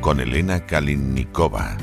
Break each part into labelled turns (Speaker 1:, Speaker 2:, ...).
Speaker 1: Con Elena Kalinnikova.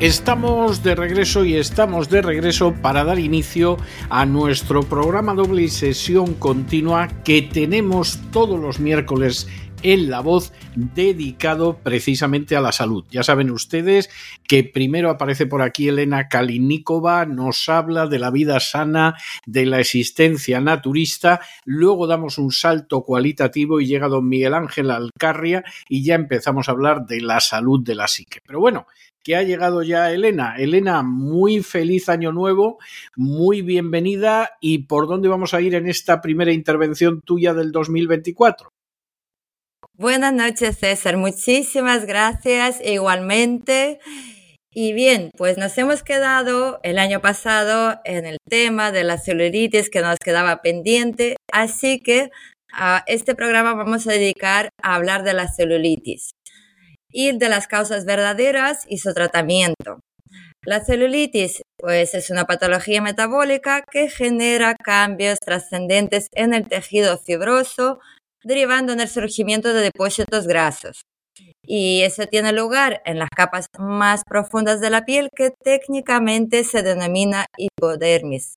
Speaker 2: Estamos de regreso y estamos de regreso para dar inicio a nuestro programa doble y sesión continua que tenemos todos los miércoles en La Voz dedicado precisamente a la salud. Ya saben ustedes que primero aparece por aquí Elena Kalinikova, nos habla de la vida sana, de la existencia naturista, luego damos un salto cualitativo y llega don Miguel Ángel Alcarria y ya empezamos a hablar de la salud de la psique. Pero bueno, que ha llegado ya Elena. Elena, muy feliz año nuevo, muy bienvenida y por dónde vamos a ir en esta primera intervención tuya del 2024.
Speaker 3: Buenas noches, César. Muchísimas gracias igualmente. Y bien, pues nos hemos quedado el año pasado en el tema de la celulitis que nos quedaba pendiente, así que a este programa vamos a dedicar a hablar de la celulitis y de las causas verdaderas y su tratamiento. La celulitis, pues es una patología metabólica que genera cambios trascendentes en el tejido fibroso, derivando en el surgimiento de depósitos grasos. Y eso tiene lugar en las capas más profundas de la piel que técnicamente se denomina hipodermis.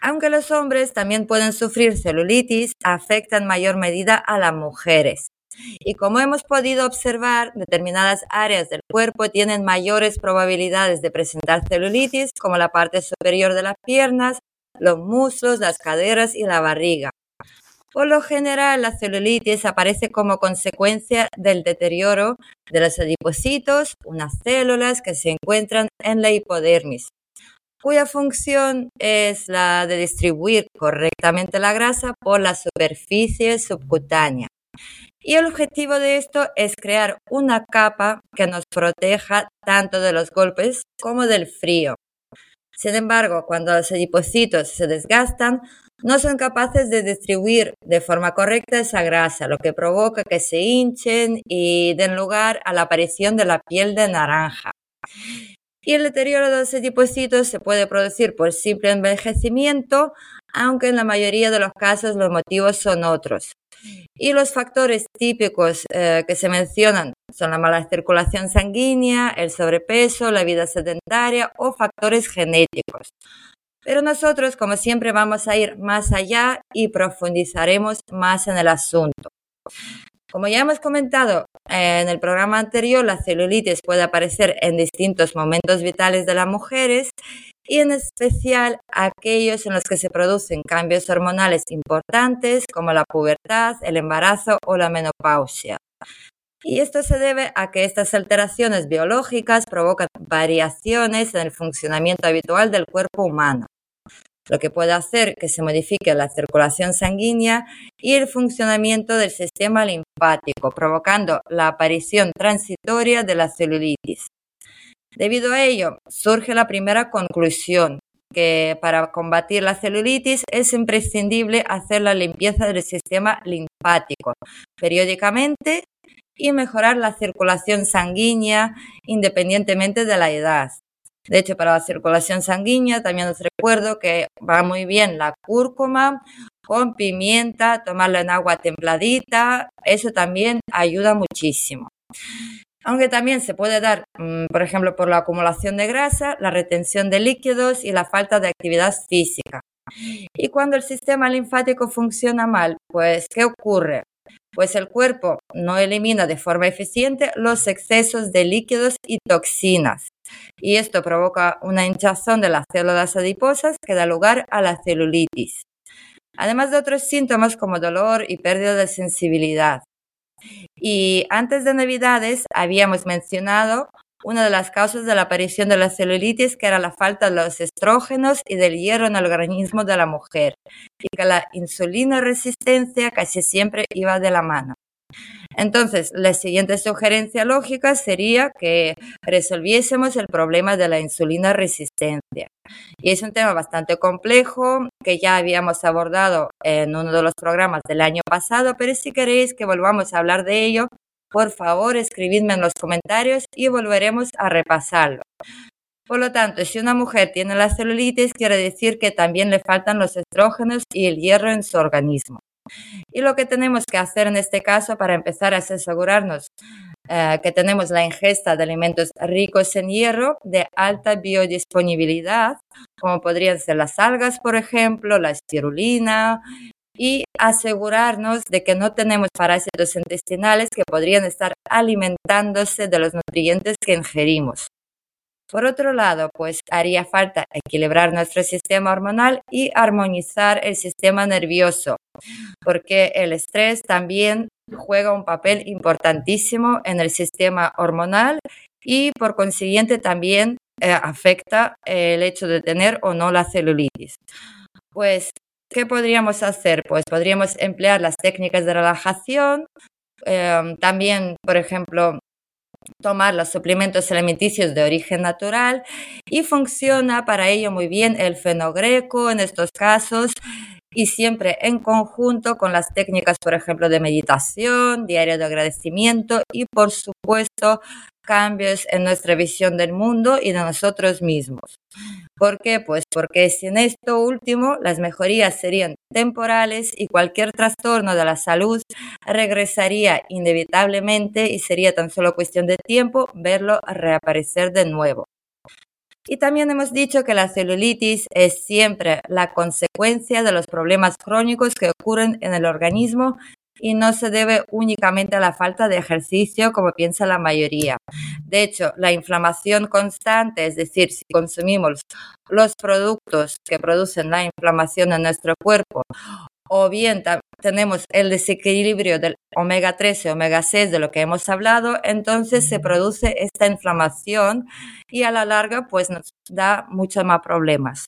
Speaker 3: Aunque los hombres también pueden sufrir celulitis, afecta en mayor medida a las mujeres. Y como hemos podido observar, determinadas áreas del cuerpo tienen mayores probabilidades de presentar celulitis, como la parte superior de las piernas, los muslos, las caderas y la barriga. Por lo general, la celulitis aparece como consecuencia del deterioro de los adipocitos, unas células que se encuentran en la hipodermis, cuya función es la de distribuir correctamente la grasa por la superficie subcutánea. Y el objetivo de esto es crear una capa que nos proteja tanto de los golpes como del frío. Sin embargo, cuando los adipocitos se desgastan, no son capaces de distribuir de forma correcta esa grasa, lo que provoca que se hinchen y den lugar a la aparición de la piel de naranja. Y el deterioro de los adipocitos se puede producir por simple envejecimiento, aunque en la mayoría de los casos los motivos son otros. Y los factores típicos eh, que se mencionan son la mala circulación sanguínea, el sobrepeso, la vida sedentaria o factores genéticos. Pero nosotros, como siempre, vamos a ir más allá y profundizaremos más en el asunto. Como ya hemos comentado en el programa anterior, la celulitis puede aparecer en distintos momentos vitales de las mujeres y en especial aquellos en los que se producen cambios hormonales importantes como la pubertad, el embarazo o la menopausia. Y esto se debe a que estas alteraciones biológicas provocan variaciones en el funcionamiento habitual del cuerpo humano, lo que puede hacer que se modifique la circulación sanguínea y el funcionamiento del sistema linfático, provocando la aparición transitoria de la celulitis. Debido a ello, surge la primera conclusión, que para combatir la celulitis es imprescindible hacer la limpieza del sistema linfático periódicamente y mejorar la circulación sanguínea independientemente de la edad. De hecho, para la circulación sanguínea también os recuerdo que va muy bien la cúrcuma con pimienta, tomarla en agua templadita, eso también ayuda muchísimo. Aunque también se puede dar, mm, por ejemplo, por la acumulación de grasa, la retención de líquidos y la falta de actividad física. Y cuando el sistema linfático funciona mal, pues, ¿qué ocurre? Pues el cuerpo no elimina de forma eficiente los excesos de líquidos y toxinas. Y esto provoca una hinchazón de las células adiposas que da lugar a la celulitis. Además de otros síntomas como dolor y pérdida de sensibilidad. Y antes de Navidades habíamos mencionado una de las causas de la aparición de la celulitis, que era la falta de los estrógenos y del hierro en el organismo de la mujer, y que la insulina resistencia casi siempre iba de la mano. Entonces, la siguiente sugerencia lógica sería que resolviésemos el problema de la insulina resistencia. Y es un tema bastante complejo que ya habíamos abordado en uno de los programas del año pasado, pero si queréis que volvamos a hablar de ello, por favor, escribidme en los comentarios y volveremos a repasarlo. Por lo tanto, si una mujer tiene la celulitis, quiere decir que también le faltan los estrógenos y el hierro en su organismo. Y lo que tenemos que hacer en este caso para empezar a asegurarnos eh, que tenemos la ingesta de alimentos ricos en hierro de alta biodisponibilidad, como podrían ser las algas, por ejemplo, la espirulina, y asegurarnos de que no tenemos parásitos intestinales que podrían estar alimentándose de los nutrientes que ingerimos. Por otro lado, pues haría falta equilibrar nuestro sistema hormonal y armonizar el sistema nervioso, porque el estrés también juega un papel importantísimo en el sistema hormonal y por consiguiente también eh, afecta el hecho de tener o no la celulitis. Pues ¿Qué podríamos hacer? Pues podríamos emplear las técnicas de relajación, em, también, por ejemplo, tomar los suplementos alimenticios de origen natural y funciona para ello muy bien el fenogreco en estos casos y siempre en conjunto con las técnicas, por ejemplo, de meditación, diario de agradecimiento y, por supuesto, cambios en nuestra visión del mundo y de nosotros mismos. ¿Por qué? Pues porque sin esto último las mejorías serían temporales y cualquier trastorno de la salud regresaría inevitablemente y sería tan solo cuestión de tiempo verlo reaparecer de nuevo. Y también hemos dicho que la celulitis es siempre la consecuencia de los problemas crónicos que ocurren en el organismo y no se debe únicamente a la falta de ejercicio como piensa la mayoría. De hecho, la inflamación constante, es decir, si consumimos los productos que producen la inflamación en nuestro cuerpo o bien tenemos el desequilibrio del omega 3 y omega 6 de lo que hemos hablado, entonces se produce esta inflamación y a la larga pues nos da muchos más problemas.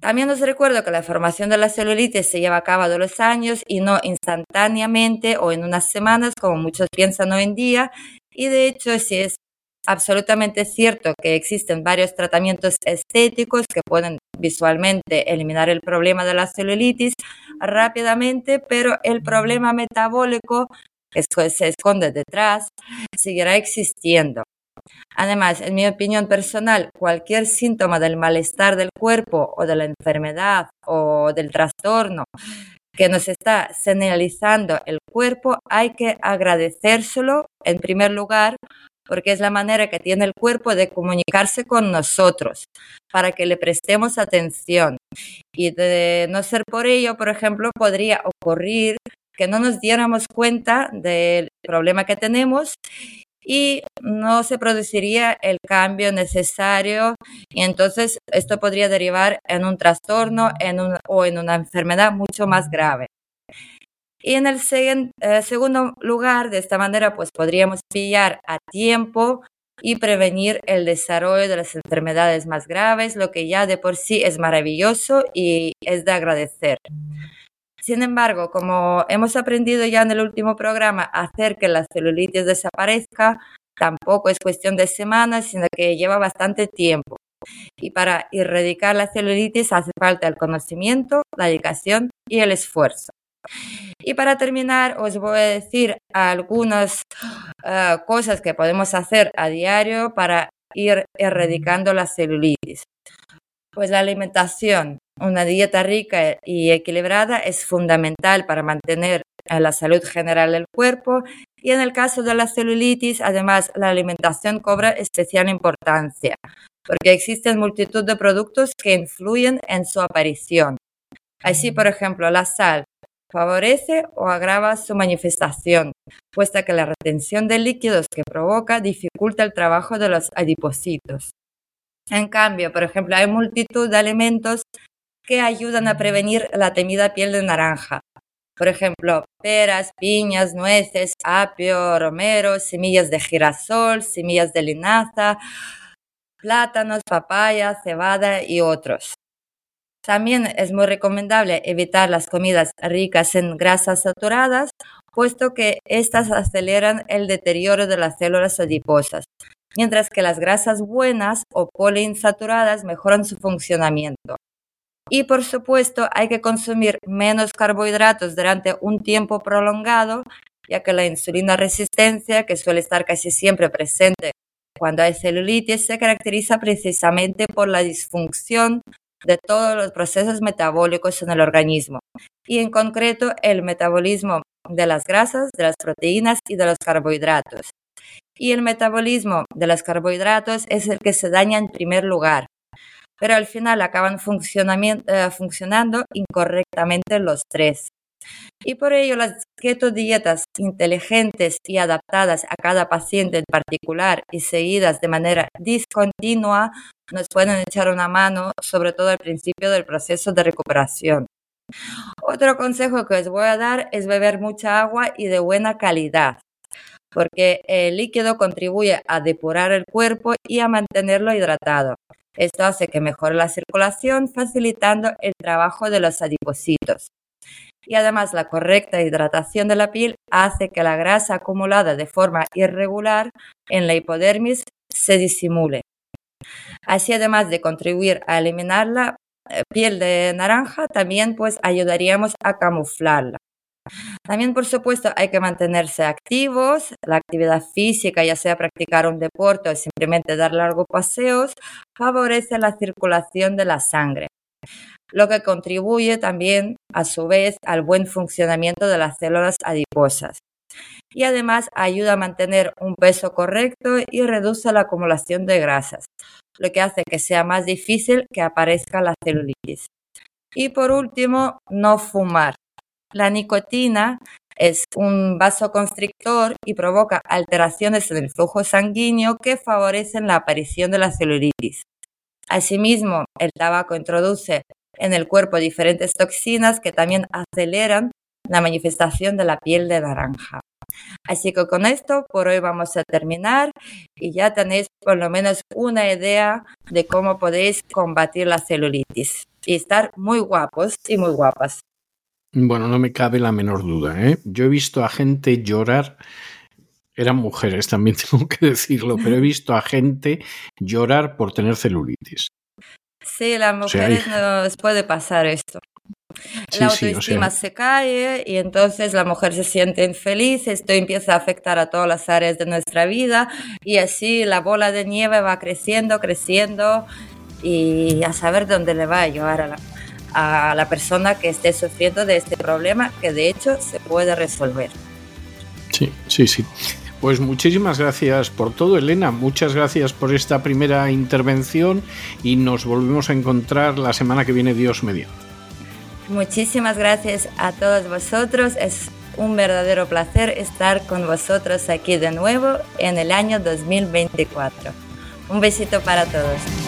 Speaker 3: También os recuerdo que la formación de la celulitis se lleva a cabo de los años y no instantáneamente o en unas semanas, como muchos piensan hoy en día. Y de hecho, sí es absolutamente cierto que existen varios tratamientos estéticos que pueden visualmente eliminar el problema de la celulitis rápidamente, pero el problema metabólico que se esconde detrás seguirá existiendo. Además, en mi opinión personal, cualquier síntoma del malestar del cuerpo o de la enfermedad o del trastorno que nos está señalizando el cuerpo, hay que agradecérselo en primer lugar porque es la manera que tiene el cuerpo de comunicarse con nosotros, para que le prestemos atención. Y de no ser por ello, por ejemplo, podría ocurrir que no nos diéramos cuenta del problema que tenemos y no se produciría el cambio necesario y entonces esto podría derivar en un trastorno en o en una enfermedad mucho más grave. Y en el eh, segundo lugar, de esta manera, pues podríamos pillar a tiempo y prevenir el desarrollo de las enfermedades más graves, lo que ya de por sí es maravilloso y es de agradecer. Sin embargo, como hemos aprendido ya en el último programa, hacer que la celulitis desaparezca tampoco es cuestión de semanas, sino que lleva bastante tiempo. Y para erradicar la celulitis hace falta el conocimiento, la dedicación y el esfuerzo. Y para terminar, os voy a decir algunas eh, cosas que podemos hacer a diario para ir erradicando la celulitis. Pues la alimentación, una dieta rica y equilibrada es fundamental para mantener la salud general del cuerpo y en el caso de la celulitis, además, la alimentación cobra especial importancia porque existen multitud de productos que influyen en su aparición. Así, por ejemplo, la sal, favorece o agrava su manifestación, puesto que la retención de líquidos que provoca dificulta el trabajo de los adipocitos. En cambio, por ejemplo, hay multitud de alimentos que ayudan a prevenir la temida piel de naranja. Por ejemplo, peras, piñas, nueces, apio, romero, semillas de girasol, semillas de linaza, plátanos, papaya, cebada y otros. También es muy recomendable evitar las comidas ricas en grasas saturadas, puesto que éstas aceleran el deterioro de las células adiposas, mientras que las grasas buenas o poliinsaturadas mejoran su funcionamiento. Y por supuesto hay que consumir menos carbohidratos durante un tiempo prolongado, ya que la insulina resistencia, que suele estar casi siempre presente cuando hay celulitis, se caracteriza precisamente por la disfunción de todos los procesos metabólicos en el organismo y en concreto el metabolismo de las grasas, de las proteínas y de los carbohidratos. Y el metabolismo de los carbohidratos es el que se daña en primer lugar, pero al final acaban eh, funcionando incorrectamente los tres. Y por ello las dietas inteligentes y adaptadas a cada paciente en particular y seguidas de manera discontinua nos pueden echar una mano, sobre todo al principio del proceso de recuperación. Otro consejo que os voy a dar es beber mucha agua y de buena calidad, porque el líquido contribuye a depurar el cuerpo y a mantenerlo hidratado. Esto hace que mejore la circulación, facilitando el trabajo de los adipocitos y además la correcta hidratación de la piel hace que la grasa acumulada de forma irregular en la hipodermis se disimule. Así además de contribuir a eliminar la eh, piel de naranja, también pues ayudaríamos a camuflarla. También, por supuesto, hay que mantenerse activos. La actividad física, ya sea practicar un deporte o simplemente dar largos paseos, favorece la circulación de la sangre lo que contribuye también a su vez al buen funcionamiento de las células adiposas. Y además ayuda a mantener un peso correcto y reduce la acumulación de grasas, lo que hace que sea más difícil que aparezca la celulitis. Y por último, no fumar. La nicotina es un vasoconstrictor y provoca alteraciones en el flujo sanguíneo que favorecen la aparición de la celulitis. Asimismo, el tabaco introduce en el cuerpo diferentes toxinas que también aceleran la manifestación de la piel de naranja. Así que con esto por hoy vamos a terminar y ya tenéis por lo menos una idea de cómo podéis combatir la celulitis y estar muy guapos y muy guapas.
Speaker 2: Bueno, no me cabe la menor duda. ¿eh? Yo he visto a gente llorar, eran mujeres también tengo que decirlo, pero he visto a gente llorar por tener celulitis.
Speaker 3: Sí, las mujeres nos puede pasar esto. la autoestima se cae y entonces la mujer se siente infeliz, esto empieza a afectar a todas las áreas de nuestra vida y así la bola de nieve va creciendo, creciendo y a saber dónde le va a llevar a la, a la persona que esté sufriendo de este problema que de hecho se puede resolver.
Speaker 2: Sí, sí, sí. Pues muchísimas gracias por todo, Elena. Muchas gracias por esta primera intervención y nos volvemos a encontrar la semana que viene, Dios mediante.
Speaker 3: Muchísimas gracias a todos vosotros. Es un verdadero placer estar con vosotros aquí de nuevo en el año 2024. Un besito para todos.